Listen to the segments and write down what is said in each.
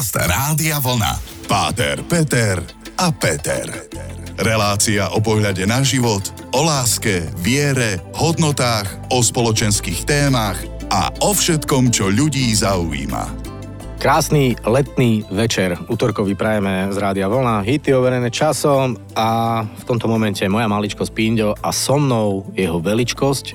Podcast Rádia Vlna. Páter, Peter a Peter. Relácia o pohľade na život, o láske, viere, hodnotách, o spoločenských témach a o všetkom, čo ľudí zaujíma. Krásny letný večer, útorkový prajeme z Rádia Vlna, hity overené časom a v tomto momente moja maličkosť Píňo a so mnou jeho veličkosť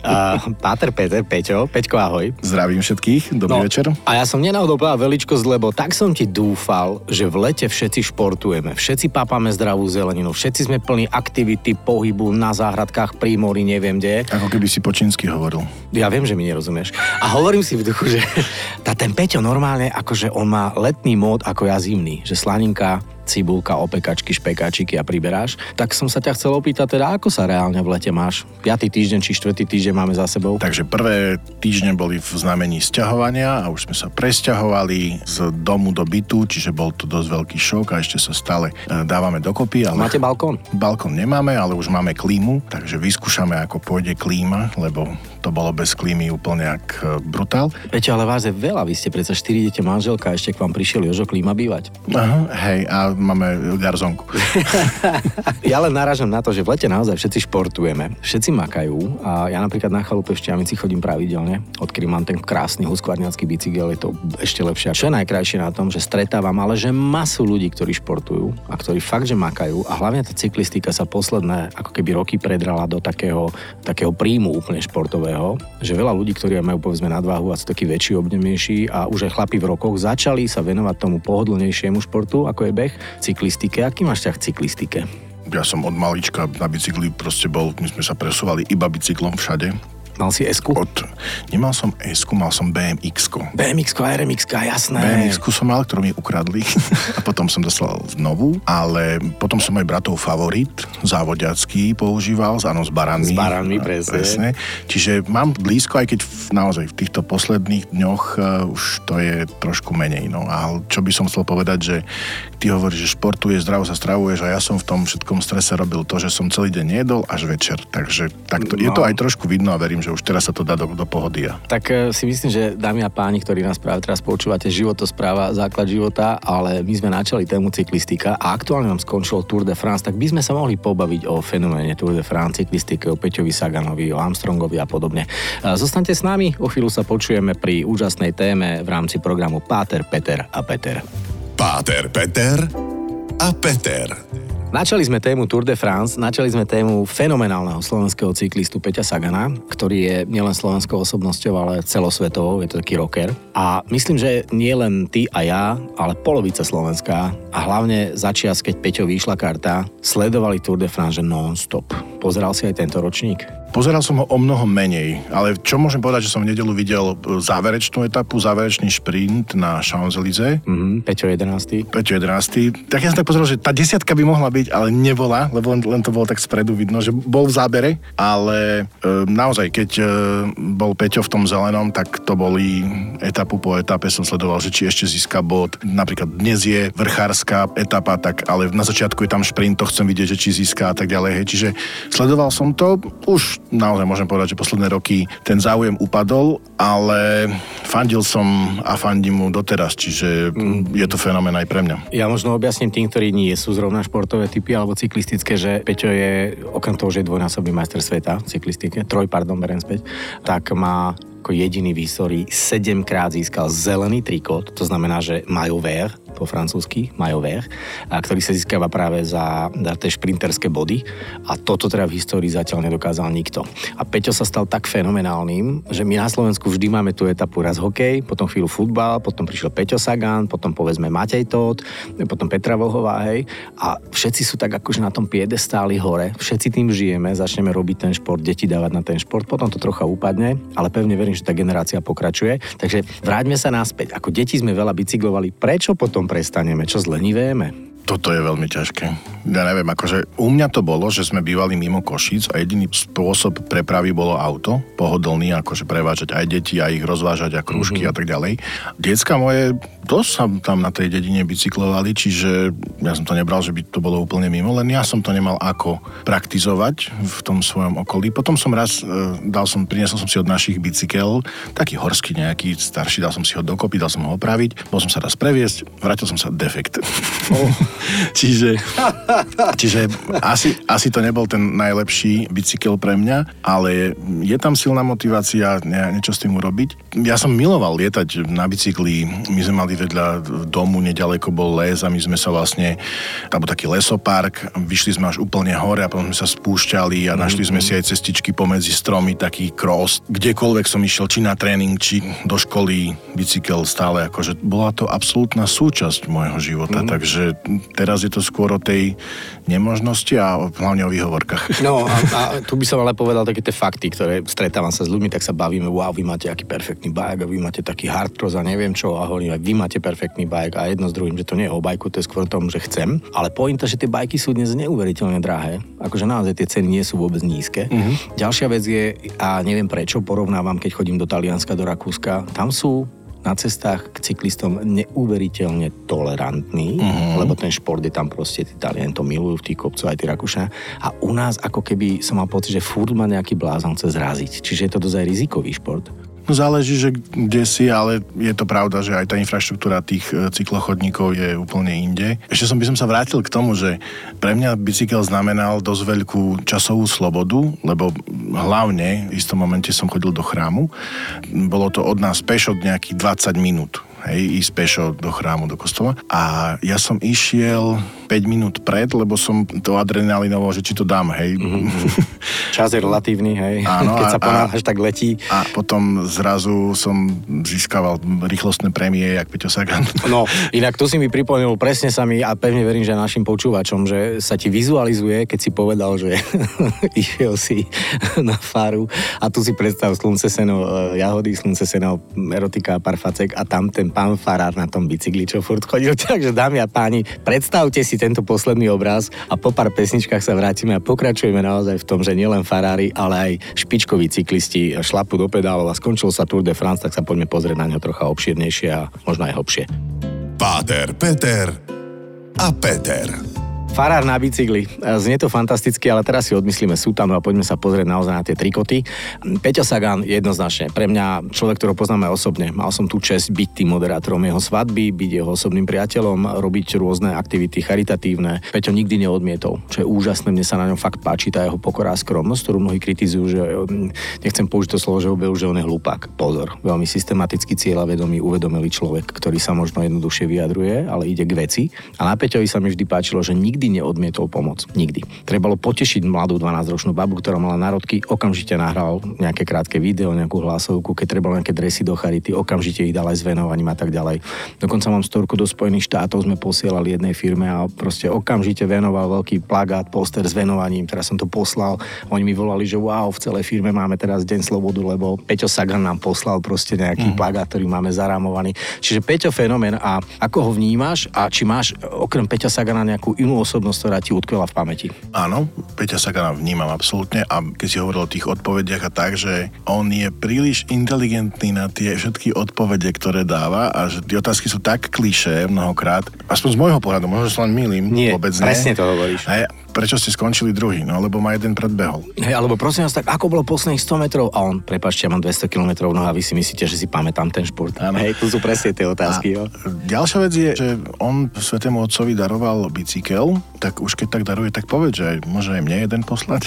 a Páter Peter, Peťo, Peťko ahoj. Zdravím všetkých, dobrý no, večer. A ja som nenáhodou povedal veličkosť, lebo tak som ti dúfal, že v lete všetci športujeme, všetci papáme zdravú zeleninu, všetci sme plní aktivity, pohybu na záhradkách, pri mori, neviem kde. Ako keby si po čínsky hovoril. Ja viem, že mi nerozumieš. A hovorím si v duchu, že tá, ten Peťo normálne, akože on má letný mód ako ja zimný, že slaninka, cibulka, opekačky, špekáčiky a priberáš. Tak som sa ťa chcel opýtať teda, ako sa reálne v lete máš? 5. týždeň či 4. týždeň máme za sebou? Takže prvé týždne boli v znamení sťahovania a už sme sa presťahovali z domu do bytu, čiže bol to dosť veľký šok a ešte sa stále e, dávame dokopy. Ale... Máte balkón? Balkón nemáme, ale už máme klímu, takže vyskúšame, ako pôjde klíma, lebo to bolo bez klímy úplne jak e, brutál. Peťo, ale vás je veľa, vy ste predsa 4 dete manželka, ešte k vám prišiel Jožo Klíma bývať. Aha, hej, a máme garzonku. ja len narážam na to, že v lete naozaj všetci športujeme, všetci makajú a ja napríklad na chalupe v Šťavnici chodím pravidelne, odkedy mám ten krásny huskvarniacký bicykel, je to ešte lepšie. A čo je najkrajšie na tom, že stretávam ale že masu ľudí, ktorí športujú a ktorí fakt, že makajú a hlavne tá cyklistika sa posledné ako keby roky predrala do takého, takého príjmu úplne športového, že veľa ľudí, ktorí majú povedzme nadváhu a sú takí väčší, obnemnejší a už aj chlapi v rokoch začali sa venovať tomu pohodlnejšiemu športu, ako je beh, cyklistike. Aký máš ťah cyklistike? Ja som od malička na bicykli proste bol, my sme sa presúvali iba bicyklom všade, Mal si s Od, nemal som s mal som bmx bmx RMX, jasné. bmx som mal, ktorú mi ukradli a potom som dostal novú, ale potom som aj bratov favorit, závodiacký používal, áno, s baranmi. S baranmi, presne. presne. Čiže mám blízko, aj keď naozaj v týchto posledných dňoch uh, už to je trošku menej. No. A čo by som chcel povedať, že ty hovoríš, že športuje, zdravo sa stravuješ a ja som v tom všetkom strese robil to, že som celý deň jedol až večer. Takže takto, no. je to aj trošku vidno a verím, že už teraz sa to dá do, do pohody. Tak e, si myslím, že dámy a páni, ktorí nás práve teraz počúvate, život to správa, základ života, ale my sme načali tému cyklistika a aktuálne nám skončilo Tour de France, tak by sme sa mohli pobaviť o fenoméne Tour de France, cyklistike, o Peťovi Saganovi, o Armstrongovi a podobne. E, zostaňte s nami, o chvíľu sa počujeme pri úžasnej téme v rámci programu Páter, Peter a Peter. Páter, Peter a Peter. Načali sme tému Tour de France, načali sme tému fenomenálneho slovenského cyklistu Peťa Sagana, ktorý je nielen slovenskou osobnosťou, ale celosvetovou, je to taký rocker. A myslím, že nie len ty a ja, ale polovica Slovenska a hlavne začias, keď Peťo vyšla karta, sledovali Tour de France non-stop. Pozeral si aj tento ročník? Pozeral som ho o mnoho menej, ale čo môžem povedať, že som v nedelu videl e, záverečnú etapu, záverečný šprint na Champs-Élysées. Mm-hmm, Peťo 11. Peťo 11. Tak ja som tak pozeral, že tá desiatka by mohla byť, ale nebola, lebo len, len to bolo tak spredu vidno, že bol v zábere, ale e, naozaj, keď e, bol Peťo v tom zelenom, tak to boli etapu po etape som sledoval, že či ešte získa bod. Napríklad dnes je vrchárska etapa, tak ale na začiatku je tam šprint, to chcem vidieť, že či získa a tak ďalej. Hej. Čiže sledoval som to už naozaj môžem povedať, že posledné roky ten záujem upadol, ale fandil som a fandím mu doteraz, čiže mm. je to fenomén aj pre mňa. Ja možno objasním tým, ktorí nie sú zrovna športové typy alebo cyklistické, že Peťo je, okrem toho, že je dvojnásobný majster sveta v cyklistike, troj, pardon, berem späť, tak má ako jediný v histórii 7 krát získal zelený trikot, to znamená, že majú ver, po francúzsky, Majover, a ktorý sa získava práve za, za tie šprinterské body a toto teda v histórii zatiaľ nedokázal nikto. A Peťo sa stal tak fenomenálnym, že my na Slovensku vždy máme tú etapu raz hokej, potom chvíľu futbal, potom prišiel Peťo Sagan, potom povedzme Matej Todt, potom Petra Vohová, hej, a všetci sú tak akože na tom piedestáli hore, všetci tým žijeme, začneme robiť ten šport, deti dávať na ten šport, potom to trocha upadne, ale pevne verím, že tá generácia pokračuje. Takže vráťme sa naspäť. Ako deti sme veľa bicyklovali, prečo potom prestaneme? Čo zlenivéme? Toto je veľmi ťažké. Ja neviem, akože u mňa to bolo, že sme bývali mimo Košíc a jediný spôsob prepravy bolo auto, pohodlný, akože prevážať aj deti a ich rozvážať a krúžky mm-hmm. a tak ďalej. Decka moje dosť sa tam na tej dedine bicyklovali, čiže ja som to nebral, že by to bolo úplne mimo, len ja som to nemal ako praktizovať v tom svojom okolí. Potom som raz, e, dal som, priniesol som si od našich bicykel, taký horský nejaký starší, dal som si ho dokopy, dal som ho opraviť, bol som sa raz previesť, vrátil som sa defekt. Oh. čiže čiže asi, asi to nebol ten najlepší bicykel pre mňa, ale je tam silná motivácia nie, niečo s tým urobiť. Ja som miloval lietať na bicykli, my sme mali vedľa domu, nedaleko bol les a my sme sa vlastne, tam bol taký lesopark, vyšli sme až úplne hore a potom sme sa spúšťali a našli sme si aj cestičky pomedzi stromy, taký cross. Kdekoľvek som išiel, či na tréning, či do školy, bicykel stále, akože bola to absolútna súčasť môjho života, mm. takže teraz je to skôr o tej nemožnosti a hlavne o výhovorkách. No a, a tu by som ale povedal také tie fakty, ktoré stretávam sa s ľuďmi, tak sa bavíme, wow, vy máte aký perfektný bajak a vy máte taký hardcross a neviem čo a hovorím, vy máte perfektný bajak a jedno s druhým, že to nie je o bajku, to je skôr tom, že chcem. Ale pointa, že tie bajky sú dnes neuveriteľne drahé. Akože naozaj tie ceny nie sú vôbec nízke. Mm-hmm. Ďalšia vec je, a neviem prečo, porovnávam, keď chodím do Talianska, do Rakúska, tam sú na cestách k cyklistom neuveriteľne tolerantní, mm-hmm. lebo ten šport je tam proste, tí Taliani to milujú v tých kopcoch aj tí Rakúšania. A u nás ako keby som mal pocit, že furt ma nejaký blázon chce zraziť. Čiže je to dosť aj rizikový šport. No záleží, že kde si, ale je to pravda, že aj tá infraštruktúra tých e, cyklochodníkov je úplne inde. Ešte som by som sa vrátil k tomu, že pre mňa bicykel znamenal dosť veľkú časovú slobodu, lebo hlavne v istom momente som chodil do chrámu. Bolo to od nás pešo nejakých 20 minút hej, ísť pešo do chrámu, do kostola. A ja som išiel 5 minút pred, lebo som to adrenalinovo, že či to dám, hej. Mm-hmm. Čas je relatívny, hej. Áno, Keď a, sa ponáhľaš, tak letí. A potom zrazu som získaval rýchlostné prémie, jak Peťo Sagan. No, inak tu si mi pripomenul, presne sa mi, a pevne verím, že našim počúvačom, že sa ti vizualizuje, keď si povedal, že išiel si na faru a tu si predstav slunce seno, e, jahody, slunce seno, erotika, parfacek a tam ten pán farár na tom bicykli, čo furt chodil. Takže dámy a páni, predstavte si tento posledný obraz a po pár pesničkách sa vrátime a pokračujeme naozaj v tom, že nielen farári, ale aj špičkoví cyklisti šlapu do pedálov a skončil sa Tour de France, tak sa poďme pozrieť na ňo trocha obšírnejšie a možno aj hlbšie. Páter, Peter a Peter. Farár na bicykli. Znie to fantasticky, ale teraz si odmyslíme sútanu a poďme sa pozrieť naozaj na tie trikoty. Peťo Sagan jednoznačne. Pre mňa človek, ktorého poznáme osobne. Mal som tu čest byť tým moderátorom jeho svadby, byť jeho osobným priateľom, robiť rôzne aktivity charitatívne. Peťo nikdy neodmietol, čo je úžasné. Mne sa na ňom fakt páči tá jeho pokora a skromnosť, ktorú mnohí kritizujú, že mm, nechcem použiť to slovo, že obel, že on je hlupák. Pozor, veľmi systematicky cieľavedomý, uvedomelý človek, ktorý sa možno jednoduchšie vyjadruje, ale ide k veci. A na Peťovi sa mi vždy páčilo, že nikdy nikdy neodmietol pomoc. Nikdy. Trebalo potešiť mladú 12-ročnú babu, ktorá mala národky, okamžite nahral nejaké krátke video, nejakú hlasovku, keď trebalo nejaké dresy do charity, okamžite ich dal aj s venovaním a tak ďalej. Dokonca mám storku do Spojených štátov, sme posielali jednej firme a proste okamžite venoval veľký plagát, poster s venovaním, teraz som to poslal. Oni mi volali, že wow, v celej firme máme teraz Deň slobodu, lebo Peťo Sagan nám poslal proste nejaký mm. plagát, ktorý máme zarámovaný. Čiže Peťo fenomén a ako ho vnímaš a či máš okrem Peťa Sagana nejakú inú osobnosť, ktorá ti utkvela v pamäti. Áno, Peťa Sagana vnímam absolútne a keď si hovoril o tých odpovediach a tak, že on je príliš inteligentný na tie všetky odpovede, ktoré dáva a že tie otázky sú tak klišé mnohokrát, aspoň z môjho pohľadu, možno sa len milím, nie, vôbec nie. presne to hovoríš. Hej, prečo ste skončili druhý? No, lebo ma jeden predbehol. Hej, alebo prosím vás, tak ako bolo posledných 100 metrov? A on, prepačte, ja mám 200 km no a vy si myslíte, že si pamätám ten šport. Ano. Hej, tu sú presne tie otázky. A jo. Ďalšia vec je, že on svetému otcovi daroval bicykel, tak už keď tak daruje, tak povedz, že aj, môže aj mne jeden poslať.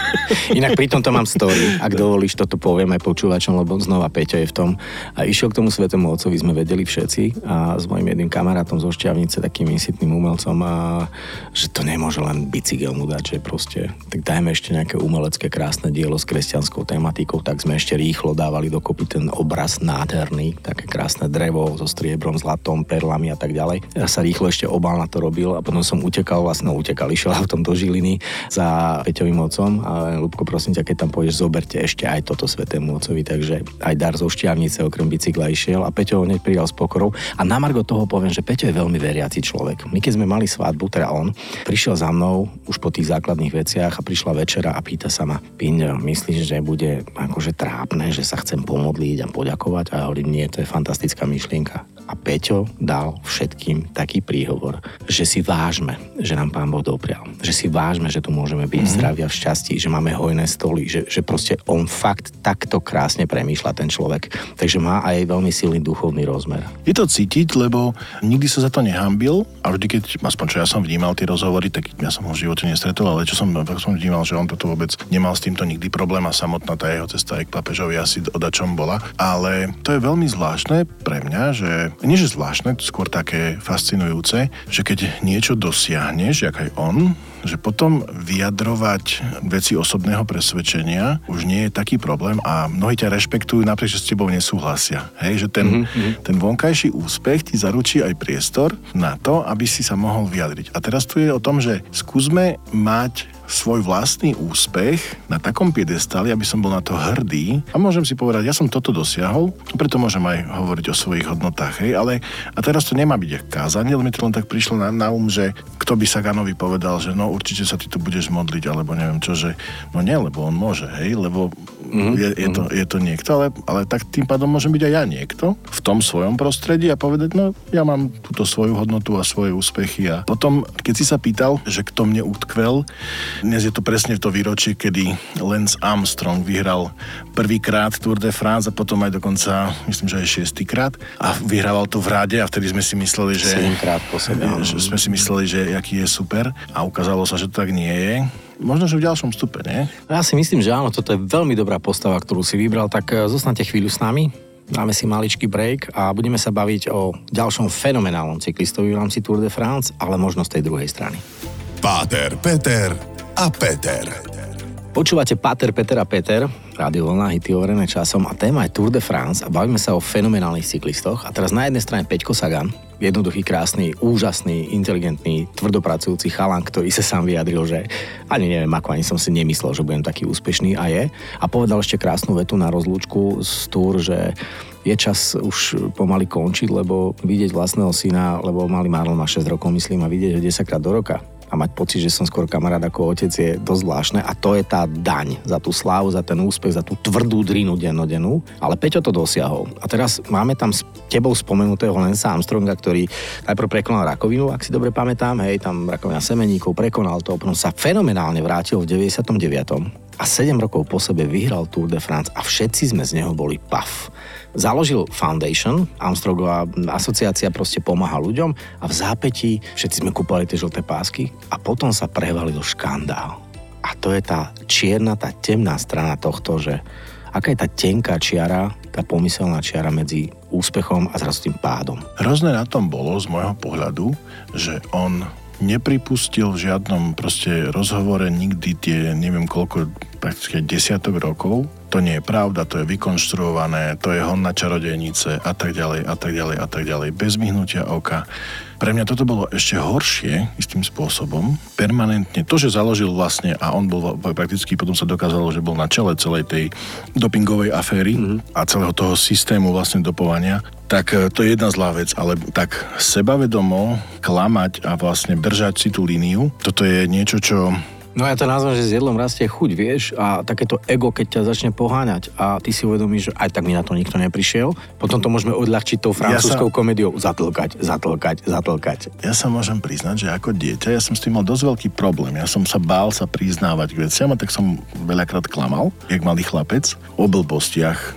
Inak pri tomto mám story, ak dovolíš, toto poviem aj počúvačom, lebo znova Peťo je v tom. A išiel k tomu svetému otcovi, sme vedeli všetci a s mojim jedným kamarátom zo Šťavnice, takým insitným umelcom, a, že to nemôže len byť bicykel mu dať, že proste, tak dajme ešte nejaké umelecké krásne dielo s kresťanskou tematikou, tak sme ešte rýchlo dávali dokopy ten obraz nádherný, také krásne drevo so striebrom, zlatom, perlami a tak ďalej. Ja sa rýchlo ešte obal na to robil a potom som utekal, vlastne no, utekal, išiel v tom do Žiliny za Peťovým otcom a Lubko, prosím ťa, keď tam pôjdeš, zoberte ešte aj toto svetému ocovi, takže aj dar zo šťavnice okrem bicykla išiel a Peťo hneď prijal s pokorou. A na Margo toho poviem, že Peťo je veľmi veriaci človek. My keď sme mali svadbu, teda on, prišiel za mnou už po tých základných veciach a prišla večera a pýta sa ma, Piňo, myslíš, že bude akože trápne, že sa chcem pomodliť a poďakovať? A ja hovorím, nie, to je fantastická myšlienka. A Peťo dal všetkým taký príhovor, že si vážme, že nám Pán Boh doprial. Že si vážme, že tu môžeme byť mm-hmm. zdraví a v šťastí, že máme hojné stoly, že, že proste on fakt takto krásne premýšľa ten človek. Takže má aj veľmi silný duchovný rozmer. Je to cítiť, lebo nikdy sa za to nehambil a vždy, keď, aspoň čo ja som vnímal tie rozhovory, tak ja som ho v živote nestretol, ale čo som, som vnímal, že on toto vôbec nemal s týmto nikdy problém a samotná tá jeho cesta aj k papežovi asi odačom bola. Ale to je veľmi zvláštne pre mňa, že nie že zvláštne, skôr také fascinujúce, že keď niečo dosiahneš, jak aj on, že potom vyjadrovať veci osobného presvedčenia už nie je taký problém a mnohí ťa rešpektujú napriek, že s tebou nesúhlasia. Hej, že ten, mm-hmm. ten vonkajší úspech ti zaručí aj priestor na to, aby si sa mohol vyjadriť. A teraz tu je o tom, že skúsme mať svoj vlastný úspech na takom piedestali, aby som bol na to hrdý a môžem si povedať, ja som toto dosiahol, preto môžem aj hovoriť o svojich hodnotách, hej, ale a teraz to nemá byť kázanie, ale mi to len tak prišlo na, na um, že kto by sa Ganovi povedal, že no určite sa ty tu budeš modliť, alebo neviem čo, že no nie, lebo on môže, hej, lebo mm-hmm. je, je, to, je to niekto, ale, ale tak tým pádom môžem byť aj ja niekto v tom svojom prostredí a povedať, no ja mám túto svoju hodnotu a svoje úspechy a potom, keď si sa pýtal, že kto mne utkvel, dnes je to presne v to výročie, kedy Lance Armstrong vyhral prvýkrát Tour de France a potom aj dokonca, myslím, že aj šiestýkrát a vyhrával to v ráde a vtedy sme si mysleli, že... Sedemkrát po sebe. Že sme si mysleli, že aký je super a ukázalo sa, že to tak nie je. Možno, že v ďalšom stupe, nie? Ja si myslím, že áno, toto je veľmi dobrá postava, ktorú si vybral, tak eh, zostanete chvíľu s nami, dáme si maličký break a budeme sa baviť o ďalšom fenomenálnom cyklistovi v rámci Tour de France, ale možno z tej druhej strany. Páter, Peter a Peter. Počúvate Pater, Peter a Peter, Rádio Vlna, hity overené časom a téma je Tour de France a bavíme sa o fenomenálnych cyklistoch. A teraz na jednej strane Peťko Sagan, jednoduchý, krásny, úžasný, inteligentný, tvrdopracujúci chalan, ktorý sa sám vyjadril, že ani neviem ako, ani som si nemyslel, že budem taký úspešný a je. A povedal ešte krásnu vetu na rozlúčku z Tour, že je čas už pomaly končiť, lebo vidieť vlastného syna, lebo malý Marlon má 6 rokov, myslím, a vidieť ho 10 krát do roka a mať pocit, že som skôr kamarát ako otec je dosť zvláštne. A to je tá daň za tú slávu, za ten úspech, za tú tvrdú drinu dennodennú, ale Peťo to dosiahol. A teraz máme tam s tebou spomenutého Lensa Armstronga, ktorý najprv prekonal rakovinu, ak si dobre pamätám, hej, tam rakovina semeníkov, prekonal to, potom sa fenomenálne vrátil v 99 a 7 rokov po sebe vyhral Tour de France a všetci sme z neho boli paf. Založil Foundation, Armstrongová asociácia proste pomáha ľuďom a v zápätí všetci sme kúpali tie žlté pásky a potom sa prevalil škandál. A to je tá čierna, tá temná strana tohto, že aká je tá tenká čiara, tá pomyselná čiara medzi úspechom a zrazu tým pádom. Hrozné na tom bolo z môjho pohľadu, že on nepripustil v žiadnom proste rozhovore nikdy tie neviem koľko, prakticky desiatok rokov. To nie je pravda, to je vykonštruované, to je hon na čarodejnice a tak ďalej a tak ďalej a tak ďalej. Bez myhnutia oka. Pre mňa toto bolo ešte horšie istým spôsobom. Permanentne to, že založil vlastne a on bol prakticky, potom sa dokázalo, že bol na čele celej tej dopingovej aféry mm-hmm. a celého toho systému vlastne dopovania, tak e, to je jedna zlá vec, ale tak sebavedomo klamať a vlastne držať si tú líniu, toto je niečo, čo No ja to nazvem, že s jedlom rastie chuť, vieš, a takéto ego, keď ťa začne poháňať a ty si uvedomíš, že aj tak mi na to nikto neprišiel, potom to môžeme odľahčiť tou francúzskou ja sa... komédiou zatlkať, zatlkať, zatlkať. Ja sa môžem priznať, že ako dieťa ja som s tým mal dosť veľký problém. Ja som sa bál sa priznávať k veciam a tak som veľakrát klamal, jak malý chlapec, o blbostiach,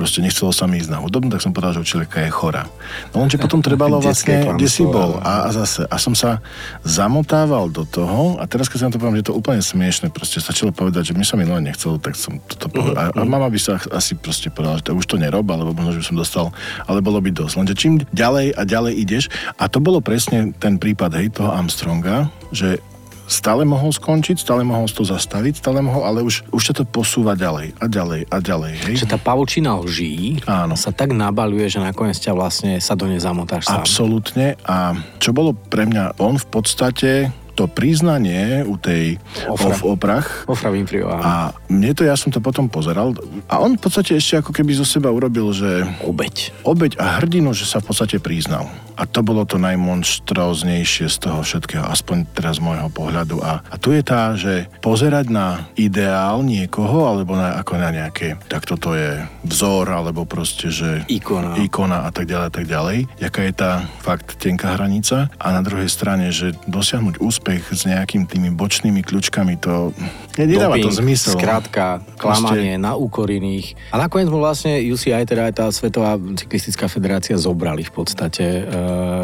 proste nechcelo sa mi ísť na hudobnú, tak som povedal, že učiteľka je chora. No lenže potom trebalo vlastne, kde si bol a, a zase. A som sa zamotával do toho a teraz keď sa na to poviem, že to úplne smiešne, proste stačilo povedať, že mi sa minule nechcelo, tak som toto povedal. A, a mama by sa asi proste povedala, že to už to nerob, alebo možno, že by som dostal, ale bolo by dosť. Lenže čím ďalej a ďalej ideš, a to bolo presne ten prípad, hej, toho Armstronga, že stále mohol skončiť, stále mohol to zastaviť, stále mohol, ale už, už sa to posúva ďalej a ďalej a ďalej. Hej? Že tá pavučina lží Áno. sa tak nabaluje, že nakoniec ťa vlastne sa do nej zamotáš sám. Absolútne. A čo bolo pre mňa, on v podstate to priznanie u tej Ofra. of, oprach Ofra Winfrey, áno. a mne to, ja som to potom pozeral a on v podstate ešte ako keby zo seba urobil, že Obeď. obeď a hrdinu, že sa v podstate priznal. A to bolo to najmonštróznejšie z toho všetkého, aspoň teraz z môjho pohľadu. A, a tu je tá, že pozerať na ideál niekoho, alebo na, ako na nejaké, tak toto je vzor, alebo proste, že Ikona. ikona a tak ďalej, a tak ďalej. Jaká je tá fakt tenká hranica. A na druhej strane, že dosiahnuť úspech s nejakým tými bočnými kľúčkami, to ne, nedáva to Doping, zmysel. Skrátka, klamanie na úkor iných. A nakoniec mu vlastne UCI, teda aj tá Svetová cyklistická federácia, zobrali v podstate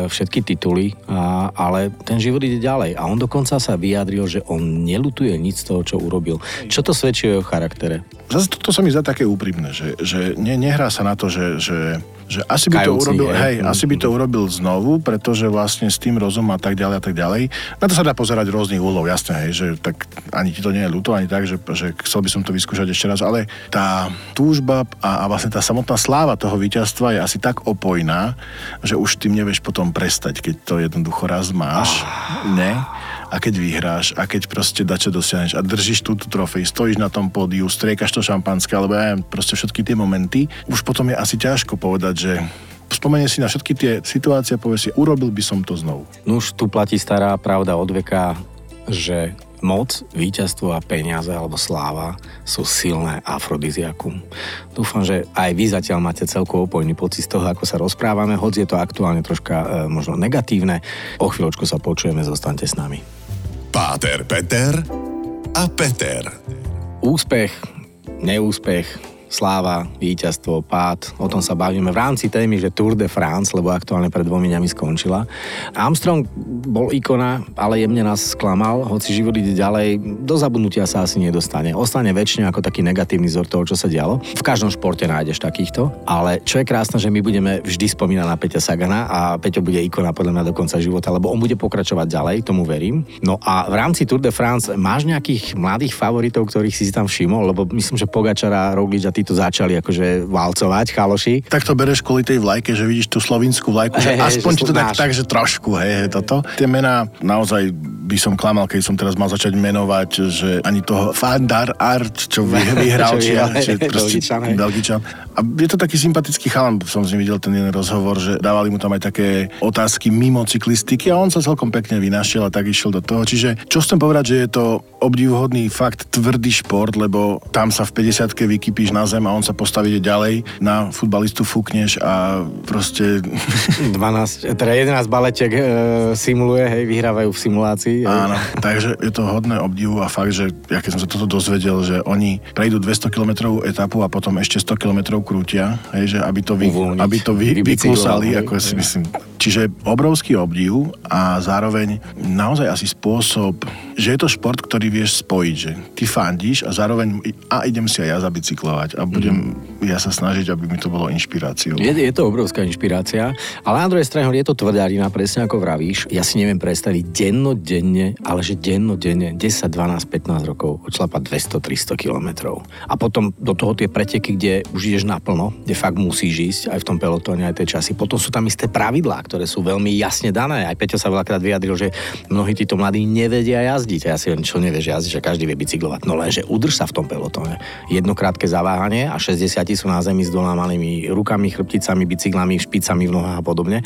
všetky tituly, a, ale ten život ide ďalej. A on dokonca sa vyjadril, že on nelutuje nič z toho, čo urobil. Čo to svedčí o jeho charaktere? Zase to, to sa mi zdá také úprimné, že, že ne, nehrá sa na to, že, že, že asi by to urobil, hej. hej, asi by to urobil znovu, pretože vlastne s tým rozum a tak ďalej a tak ďalej. Na to sa dá pozerať rôznych úlov, jasné, hej, že tak ani ti to nie je ľúto, ani tak, že, že chcel by som to vyskúšať ešte raz, ale tá túžba a, a vlastne tá samotná sláva toho víťazstva je asi tak opojná, že už tým nevieš potom prestať, keď to jednoducho raz máš, ne? A keď vyhráš a keď proste dačo dosiahneš a držíš túto trofej, stojíš na tom pódiu, striekaš to šampanské, alebo ja proste všetky tie momenty, už potom je asi ťažko povedať, že spomenie si na všetky tie situácie a povie si, urobil by som to znovu. No už tu platí stará pravda od veka, že moc, víťazstvo a peniaze alebo sláva sú silné afrodiziakum. Dúfam, že aj vy zatiaľ máte celkovo opojný pocit z toho, ako sa rozprávame, hoci je to aktuálne troška e, možno negatívne. O chvíľočku sa počujeme, zostaňte s nami. Páter Peter a Peter. Úspech, neúspech, sláva, víťazstvo, pád. O tom sa bavíme v rámci témy, že Tour de France, lebo aktuálne pred dvomi dňami skončila. Armstrong bol ikona, ale jemne nás sklamal, hoci život ide ďalej, do zabudnutia sa asi nedostane. Ostane väčšine ako taký negatívny vzor toho, čo sa dialo. V každom športe nájdeš takýchto, ale čo je krásne, že my budeme vždy spomínať na Peťa Sagana a Peťo bude ikona podľa mňa do konca života, lebo on bude pokračovať ďalej, tomu verím. No a v rámci Tour de France máš nejakých mladých favoritov, ktorých si tam všimol, lebo myslím, že Pogačara, Roglič a títo začali akože válcovať, chaloši. Tak to bereš kvôli tej vlajke, že vidíš tú slovinskú vlajku, že hej, aspoň že to tak, tak, že trošku, hej, toto. Tie mená naozaj by som klamal, keď som teraz mal začať menovať, že ani toho Fandar Art, čo vy- vyhral, Čo či, vyhral, hej, Belgičan. A je to taký sympatický chalan, som s ním videl ten jeden rozhovor, že dávali mu tam aj také otázky mimo cyklistiky a on sa celkom pekne vynašiel a tak išiel do toho. Čiže čo chcem povedať, že je to obdivuhodný fakt tvrdý šport, lebo tam sa v 50 vykypíš na zem a on sa postaví ďalej, na futbalistu fúkneš a proste 12, teda 11 baletiek e, simuluje, hej, vyhrávajú v simulácii. Áno, takže je to hodné obdivu a fakt, že ja keď som sa toto dozvedel, že oni prejdú 200 km etapu a potom ešte 100 km krútia, hej, že aby to, vy, Uvoľniť. aby to vy, vykúsali, ako si myslím. Čiže obrovský obdiv a zároveň naozaj asi spôsob, že je to šport, ktorý vieš spojiť, že ty fandíš a zároveň a idem si aj ja zabicyklovať a budem ja sa snažiť, aby mi to bolo inšpiráciou. Je, je to obrovská inšpirácia, ale na druhej strane je to tvrdárina, presne ako vravíš. Ja si neviem predstaviť dennodenne, ale že dennodenne 10, 12, 15 rokov odšlapať 200, 300 kilometrov. A potom do toho tie preteky, kde už ideš naplno, kde fakt musíš ísť aj v tom pelotóne, aj tie časy. Potom sú tam isté pravidlá, ktoré sú veľmi jasne dané. Aj Peťo sa veľakrát vyjadril, že mnohí títo mladí nevedia jazdiť. A ja si hovorím, čo nevieš jazdiť, že každý vie bicyklovať. No lenže udrž sa v tom pelotóne. Jednokrátke zaváhanie a 60 sú na zemi s dolámanými rukami, chrbticami, bicyklami, špicami v nohách a podobne.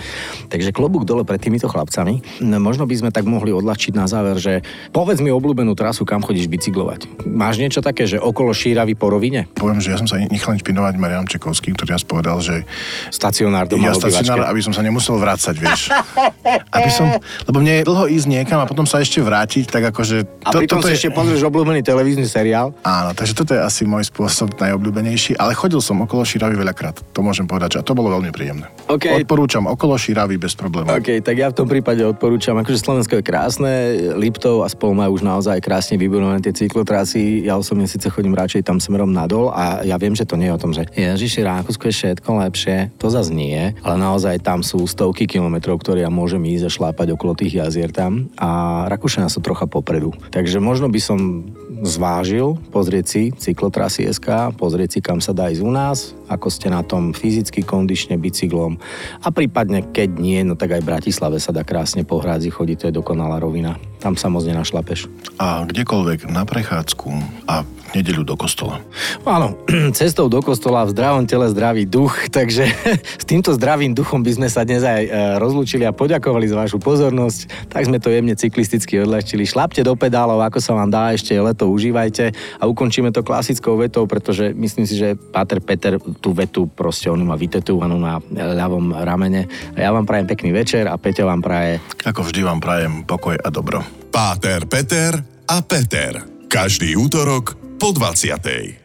Takže klobúk dole pred týmito chlapcami. No, Možno by sme tak mohli odľahčiť na záver, že povedz mi obľúbenú trasu, kam chodíš bicyklovať. Máš niečo také, že okolo Šíravy po rovine? Poviem, že ja som sa nechal inšpirovať Marian Čekovský, ktorý raz povedal, že Stacionár doma ja stacionár, aby som sa nemusel vrácať, vieš. Aby som, lebo mne je dlho ísť niekam a potom sa ešte vrátiť, tak akože... A pritom si ešte pozrieš obľúbený televízny seriál. Áno, takže toto je asi môj spôsob najobľúbenejší, ale chodím chodil som okolo Širavy veľakrát, to môžem povedať, a to bolo veľmi príjemné. OK. Odporúčam okolo Širavy bez problémov. OK, tak ja v tom prípade odporúčam, akože Slovensko je krásne, Liptov a spol majú už naozaj krásne vybudované tie cyklotrasy, ja osobne síce chodím radšej tam smerom nadol a ja viem, že to nie je o tom, že Ježiši, Rakúsko je všetko lepšie, to zase nie, ale naozaj tam sú stovky kilometrov, ktoré ja môžem ísť a šlápať okolo tých jazier tam a Rakúšania sú trocha popredu. Takže možno by som zvážil pozrieť si cyklotrasy SK, pozrieť si, kam sa dá ísť u nás, ako ste na tom fyzicky, kondične, bicyklom a prípadne, keď nie, no tak aj v Bratislave sa dá krásne po hrádzi chodiť, to je dokonalá rovina. Tam sa moc nenašlapeš. A kdekoľvek na prechádzku a nedeľu do kostola. Áno, cestou do kostola v zdravom tele zdravý duch, takže s týmto zdravým duchom by sme sa dnes aj e, rozlúčili a poďakovali za vašu pozornosť. Tak sme to jemne cyklisticky odľahčili. Šlapte do pedálov, ako sa vám dá, ešte leto užívajte a ukončíme to klasickou vetou, pretože myslím si, že Páter Peter tú vetu proste on má vytetovanú na ľavom ramene. Ja vám prajem pekný večer a Peťo vám praje... Ako vždy vám prajem pokoj a dobro. Páter Peter a Peter. Každý útorok po 20.